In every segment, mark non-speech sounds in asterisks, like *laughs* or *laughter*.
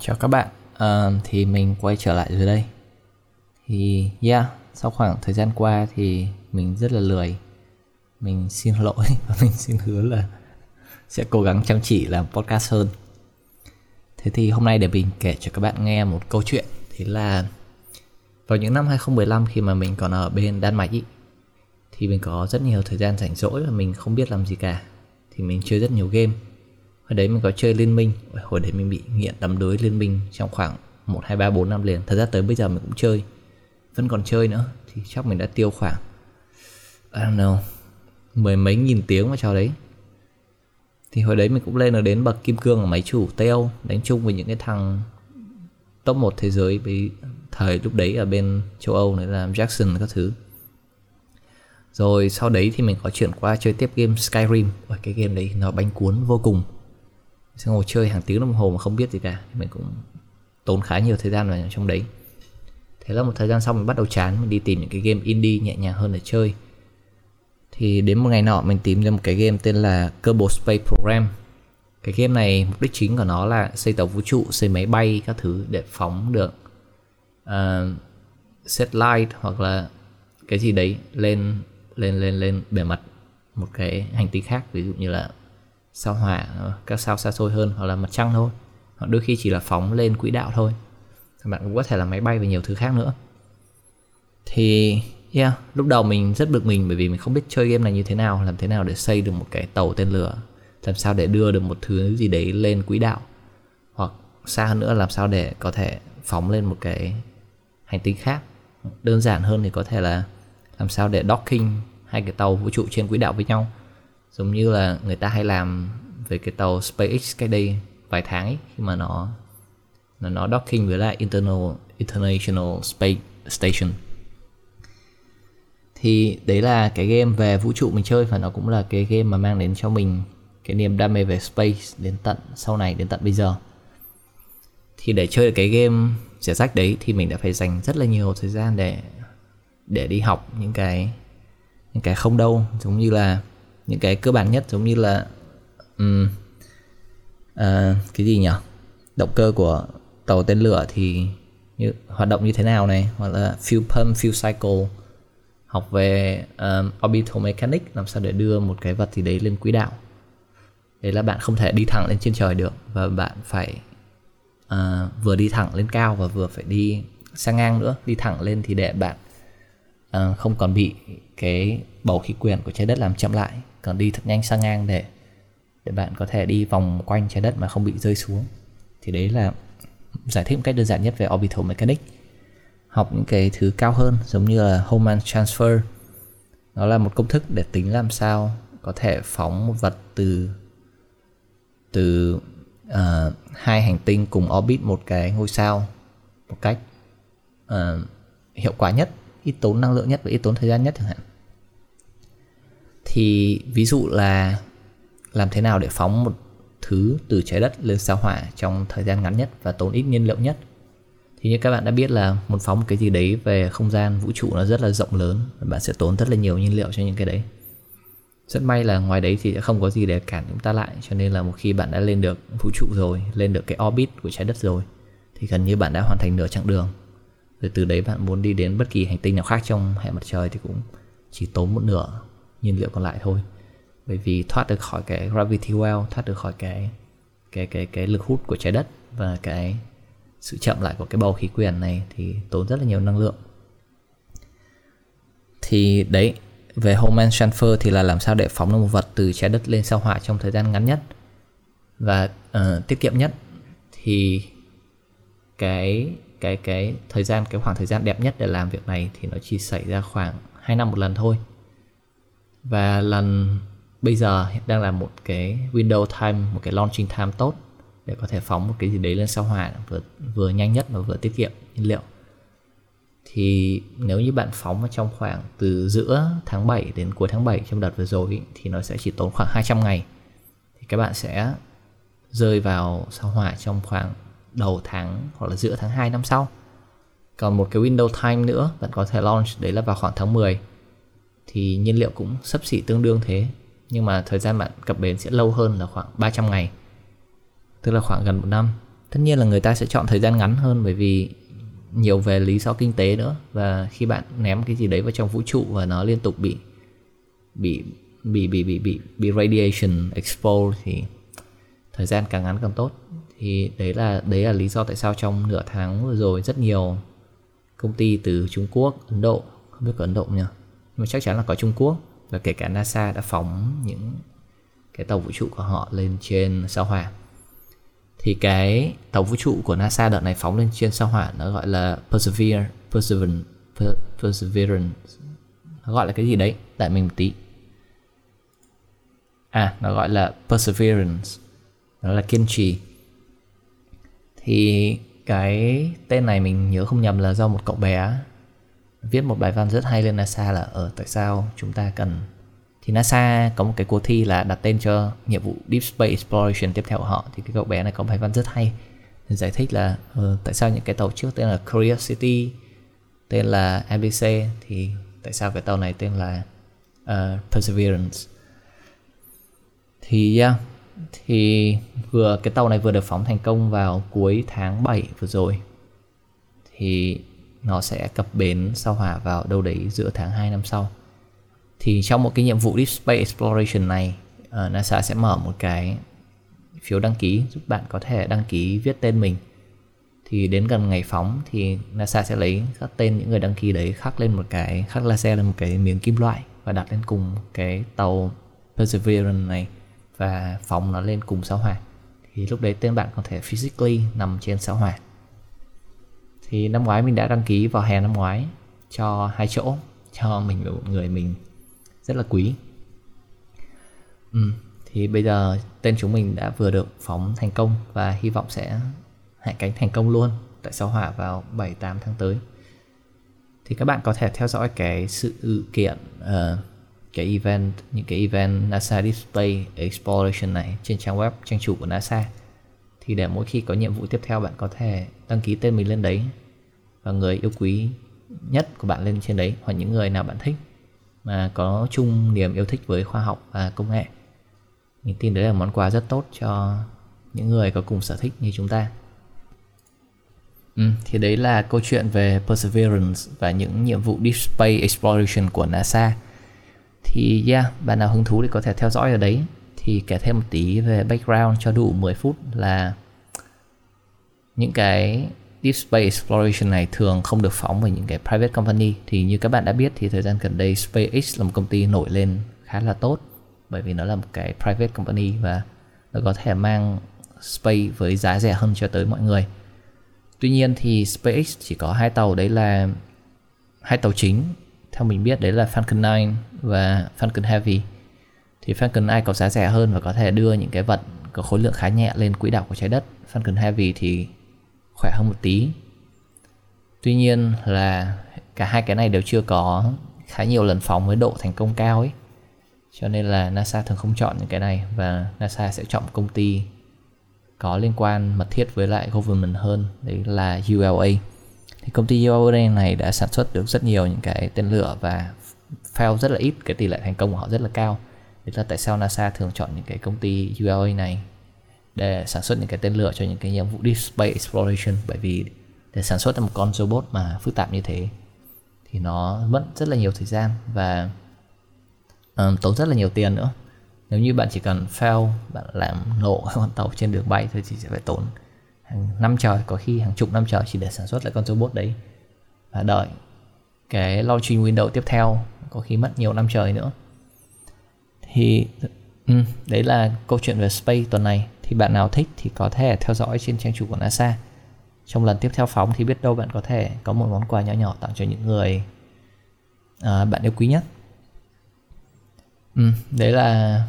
Chào các bạn, uh, thì mình quay trở lại rồi đây. Thì yeah, sau khoảng thời gian qua thì mình rất là lười. Mình xin *laughs* lỗi và mình xin hứa là sẽ cố gắng chăm chỉ làm podcast hơn. Thế thì hôm nay để mình kể cho các bạn nghe một câu chuyện. Thế là vào những năm 2015 khi mà mình còn ở bên Đan Mạch ý, Thì mình có rất nhiều thời gian rảnh rỗi và mình không biết làm gì cả. Thì mình chơi rất nhiều game. Hồi đấy mình có chơi liên minh. Hồi đấy mình bị nghiện đắm đuối liên minh Trong khoảng 1, 2, 3, 4 năm liền. Thật ra tới bây giờ mình cũng chơi Vẫn còn chơi nữa. Thì chắc mình đã tiêu khoảng I don't know Mười mấy nghìn tiếng vào cho đấy. Thì hồi đấy mình cũng lên được đến bậc kim cương ở máy chủ Tây Âu Đánh chung với những cái thằng Top 1 thế giới với Thời lúc đấy ở bên châu Âu nữa là Jackson các thứ. Rồi sau đấy thì mình có chuyển qua chơi tiếp game Skyrim. Ôi, Cái game đấy nó bánh cuốn vô cùng sẽ ngồi chơi hàng tiếng đồng hồ mà không biết gì cả. Thì mình cũng tốn khá nhiều thời gian vào trong đấy. Thế là một thời gian sau mình bắt đầu chán mình đi tìm những cái game indie nhẹ nhàng hơn để chơi. Thì đến một ngày nọ mình tìm ra một cái game tên là Kerbal Space Program. Cái game này mục đích chính của nó là xây tàu vũ trụ xây máy bay các thứ để phóng được uh, satellite hoặc là cái gì đấy lên lên lên lên bề mặt một cái hành tinh khác. Ví dụ như là sao hỏa, các sao xa xôi hơn, hoặc là mặt trăng thôi. Hoặc đôi khi chỉ là phóng lên quỹ đạo thôi. Bạn cũng có thể là máy bay và nhiều thứ khác nữa. Thì, yeah, lúc đầu mình rất bực mình bởi vì mình không biết chơi game này như thế nào, làm thế nào để xây được một cái tàu tên lửa, làm sao để đưa được một thứ gì đấy lên quỹ đạo. Hoặc xa hơn nữa, làm sao để có thể phóng lên một cái hành tinh khác. Đơn giản hơn thì có thể là làm sao để docking hai cái tàu vũ trụ trên quỹ đạo với nhau giống như là người ta hay làm về cái tàu SpaceX cách đây vài tháng ấy, khi mà nó nó nó docking với lại internal international space station. Thì đấy là cái game về vũ trụ mình chơi và nó cũng là cái game mà mang đến cho mình cái niềm đam mê về space đến tận sau này đến tận bây giờ. Thì để chơi được cái game giải rách đấy thì mình đã phải dành rất là nhiều thời gian để để đi học những cái những cái không đâu. Giống như là những cái cơ bản nhất giống như là um, uh, cái gì nhỉ? Động cơ của tàu tên lửa thì như hoạt động như thế nào này? Hoặc là fuel pump fuel cycle học về um, orbital mechanics làm sao để đưa một cái vật gì đấy lên quỹ đạo. Đấy là bạn không thể đi thẳng lên trên trời được và bạn phải uh, vừa đi thẳng lên cao và vừa phải đi sang ngang nữa. Đi thẳng lên thì để bạn Ờ, không còn bị cái bầu khí quyển của trái đất làm chậm lại còn đi thật nhanh sang ngang để để bạn có thể đi vòng quanh trái đất mà không bị rơi xuống. Thì đấy là giải thích một cách đơn giản nhất về orbital mechanics. Học những cái thứ cao hơn giống như là Hohmann transfer. Nó là một công thức để tính làm sao có thể phóng một vật từ từ uh, hai hành tinh cùng orbit một cái ngôi sao một cách uh, hiệu quả nhất ít tốn năng lượng nhất và ít tốn thời gian nhất chẳng hạn. Thì ví dụ là làm thế nào để phóng một thứ từ trái đất lên sao hỏa trong thời gian ngắn nhất và tốn ít nhiên liệu nhất? Thì như các bạn đã biết là muốn phóng một cái gì đấy về không gian, vũ trụ nó rất là rộng lớn và bạn sẽ tốn rất là nhiều nhiên liệu cho những cái đấy. Rất may là ngoài đấy thì sẽ không có gì để cản chúng ta lại, cho nên là một khi bạn đã lên được vũ trụ rồi, lên được cái orbit của trái đất rồi, thì gần như bạn đã hoàn thành nửa chặng đường rồi từ đấy bạn muốn đi đến bất kỳ hành tinh nào khác trong hệ mặt trời thì cũng chỉ tốn một nửa nhiên liệu còn lại thôi. Bởi vì thoát được khỏi cái gravity well thoát được khỏi cái cái cái cái lực hút của trái đất và cái sự chậm lại của cái bầu khí quyển này thì tốn rất là nhiều năng lượng. Thì đấy về Hohmann transfer thì là làm sao để phóng được một vật từ trái đất lên sao hỏa trong thời gian ngắn nhất. Và uh, tiết kiệm nhất thì cái cái cái thời gian, cái khoảng thời gian đẹp nhất để làm việc này thì nó chỉ xảy ra khoảng 2 năm một lần thôi. Và lần bây giờ đang là một cái window time, một cái launching time tốt để có thể phóng một cái gì đấy lên sao hỏa vừa vừa nhanh nhất và vừa tiết kiệm nhiên liệu. Thì nếu như bạn phóng vào trong khoảng từ giữa tháng 7 đến cuối tháng 7 trong đợt vừa rồi thì nó sẽ chỉ tốn khoảng 200 ngày. Thì các bạn sẽ rơi vào sao hỏa trong khoảng đầu tháng hoặc là giữa tháng 2 năm sau. Còn một cái window time nữa, bạn có thể launch, đấy là vào khoảng tháng 10 thì nhiên liệu cũng sấp xỉ tương đương thế, nhưng mà thời gian bạn cập bến sẽ lâu hơn là khoảng 300 ngày, tức là khoảng gần một năm. Tất nhiên là người ta sẽ chọn thời gian ngắn hơn bởi vì nhiều về lý do kinh tế nữa, và khi bạn ném cái gì đấy vào trong vũ trụ và nó liên tục bị bị bị bị bị bị bị radiation expose thì thời gian càng ngắn càng tốt thì đấy là đấy là lý do tại sao trong nửa tháng vừa rồi rất nhiều công ty từ Trung Quốc, Ấn Độ không biết có Ấn Độ nhỉ? Nhưng mà chắc chắn là có Trung Quốc. Và kể cả NASA đã phóng những cái tàu vũ trụ của họ lên trên sao hỏa. Thì cái tàu vũ trụ của NASA đợt này phóng lên trên sao hỏa nó gọi là Persevere Perseverance Perseverance. Nó gọi là cái gì đấy? Tại mình một tí. À nó gọi là Perseverance. Nó là kiên trì thì cái tên này mình nhớ không nhầm là do một cậu bé viết một bài văn rất hay lên NASA là ở tại sao chúng ta cần thì NASA có một cái cuộc thi là đặt tên cho nhiệm vụ Deep Space Exploration tiếp theo của họ. Thì cái cậu bé này có bài văn rất hay giải thích là ừ, tại sao những cái tàu trước tên là Curiosity tên là ABC thì tại sao cái tàu này tên là uh, Perseverance? Thì yeah, thì vừa cái tàu này vừa được phóng thành công vào cuối tháng 7 vừa rồi. Thì nó sẽ cập bến sao hỏa vào đâu đấy giữa tháng 2 năm sau. Thì trong một cái nhiệm vụ Deep Space Exploration này uh, NASA sẽ mở một cái phiếu đăng ký giúp bạn có thể đăng ký viết tên mình. Thì đến gần ngày phóng thì NASA sẽ lấy các tên những người đăng ký đấy khắc lên một cái khắc laser lên một cái miếng kim loại và đặt lên cùng cái tàu Perseverance này và phóng nó lên cùng sao hỏa. Thì lúc đấy tên bạn có thể physically nằm trên sao hỏa. Thì năm ngoái mình đã đăng ký vào hè năm ngoái cho hai chỗ cho mình và một người mình rất là quý. Ừ, thì bây giờ tên chúng mình đã vừa được phóng thành công và hy vọng sẽ hạ cánh thành công luôn tại sao hỏa vào 7 8 tháng tới. Thì các bạn có thể theo dõi cái sự kiện uh, cái event những cái event NASA Display Exploration này trên trang web trang chủ của NASA. Thì để mỗi khi có nhiệm vụ tiếp theo bạn có thể đăng ký tên mình lên đấy và người yêu quý nhất của bạn lên trên đấy hoặc những người nào bạn thích mà có chung niềm yêu thích với khoa học và công nghệ. Mình tin đấy là món quà rất tốt cho những người có cùng sở thích như chúng ta. Ừ, thì đấy là câu chuyện về Perseverance và những nhiệm vụ Deep Space Exploration của NASA. Thì yeah, bạn nào hứng thú thì có thể theo dõi ở đấy. Thì kể thêm một tí về background cho đủ 10 phút là những cái Deep Space Exploration này thường không được phóng bởi những cái private company thì như các bạn đã biết thì thời gian gần đây SpaceX là một công ty nổi lên khá là tốt bởi vì nó là một cái private company và nó có thể mang space với giá rẻ hơn cho tới mọi người Tuy nhiên thì SpaceX chỉ có hai tàu đấy là hai tàu chính theo mình biết, đấy là Falcon 9 và Falcon Heavy. Thì Falcon 9 có giá rẻ hơn và có thể đưa những cái vật, có khối lượng khá nhẹ lên quỹ đạo của trái đất, Falcon Heavy thì khỏe hơn một tí. Tuy nhiên là cả hai cái này đều chưa có khá nhiều lần phóng với độ thành công cao ấy. Cho nên là NASA thường không chọn những cái này và NASA sẽ chọn công ty có liên quan mật thiết với lại government hơn, đấy là ULA thì công ty ULA này đã sản xuất được rất nhiều những cái tên lửa và fail rất là ít cái tỷ lệ thành công của họ rất là cao. Đấy là tại sao NASA thường chọn những cái công ty ULA này để sản xuất những cái tên lửa cho những cái nhiệm vụ deep space exploration. Bởi vì để sản xuất một con robot mà phức tạp như thế thì nó mất rất là nhiều thời gian và um, tốn rất là nhiều tiền nữa. Nếu như bạn chỉ cần fail bạn làm nổ *laughs* con tàu trên đường bay thì chỉ sẽ phải tốn hàng năm trời có khi hàng chục năm trời chỉ để sản xuất lại con robot đấy. Và đợi cái launching window tiếp theo có khi mất nhiều năm trời nữa. Thì ừ, đấy là câu chuyện về space tuần này. Thì bạn nào thích thì có thể theo dõi trên trang chủ của NASA. Trong lần tiếp theo phóng thì biết đâu bạn có thể có một món quà nhỏ nhỏ tặng cho những người à, bạn yêu quý nhất. Ừ, đấy là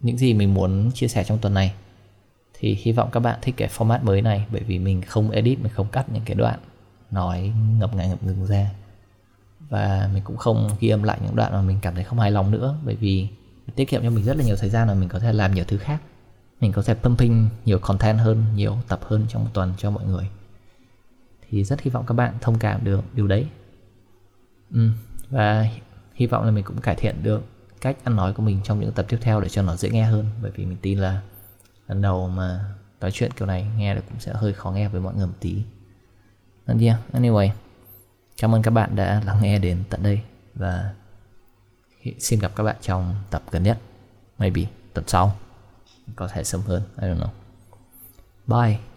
những gì mình muốn chia sẻ trong tuần này thì hy vọng các bạn thích cái format mới này, bởi vì mình không edit, mình không cắt những cái đoạn nói ngập ngại ngập ngừng ra. Và mình cũng không ghi âm lại những đoạn mà mình cảm thấy không hài lòng nữa, bởi vì tiết kiệm cho mình rất là nhiều thời gian mà mình có thể làm nhiều thứ khác. Mình có thể pumping nhiều content hơn, nhiều tập hơn trong một tuần cho mọi người. Thì rất hy vọng các bạn thông cảm được điều đấy. Ừ. và hy vọng là mình cũng cải thiện được cách ăn nói của mình trong những tập tiếp theo để cho nó dễ nghe hơn, bởi vì mình tin là lần đầu mà nói chuyện kiểu này nghe được cũng sẽ hơi khó nghe với mọi người một tí. Vâng And yeah, anyway cảm ơn các bạn đã lắng nghe đến tận đây và xin gặp các bạn trong tập gần nhất. Maybe tuần sau. Có thể sớm hơn I don't know. Bye.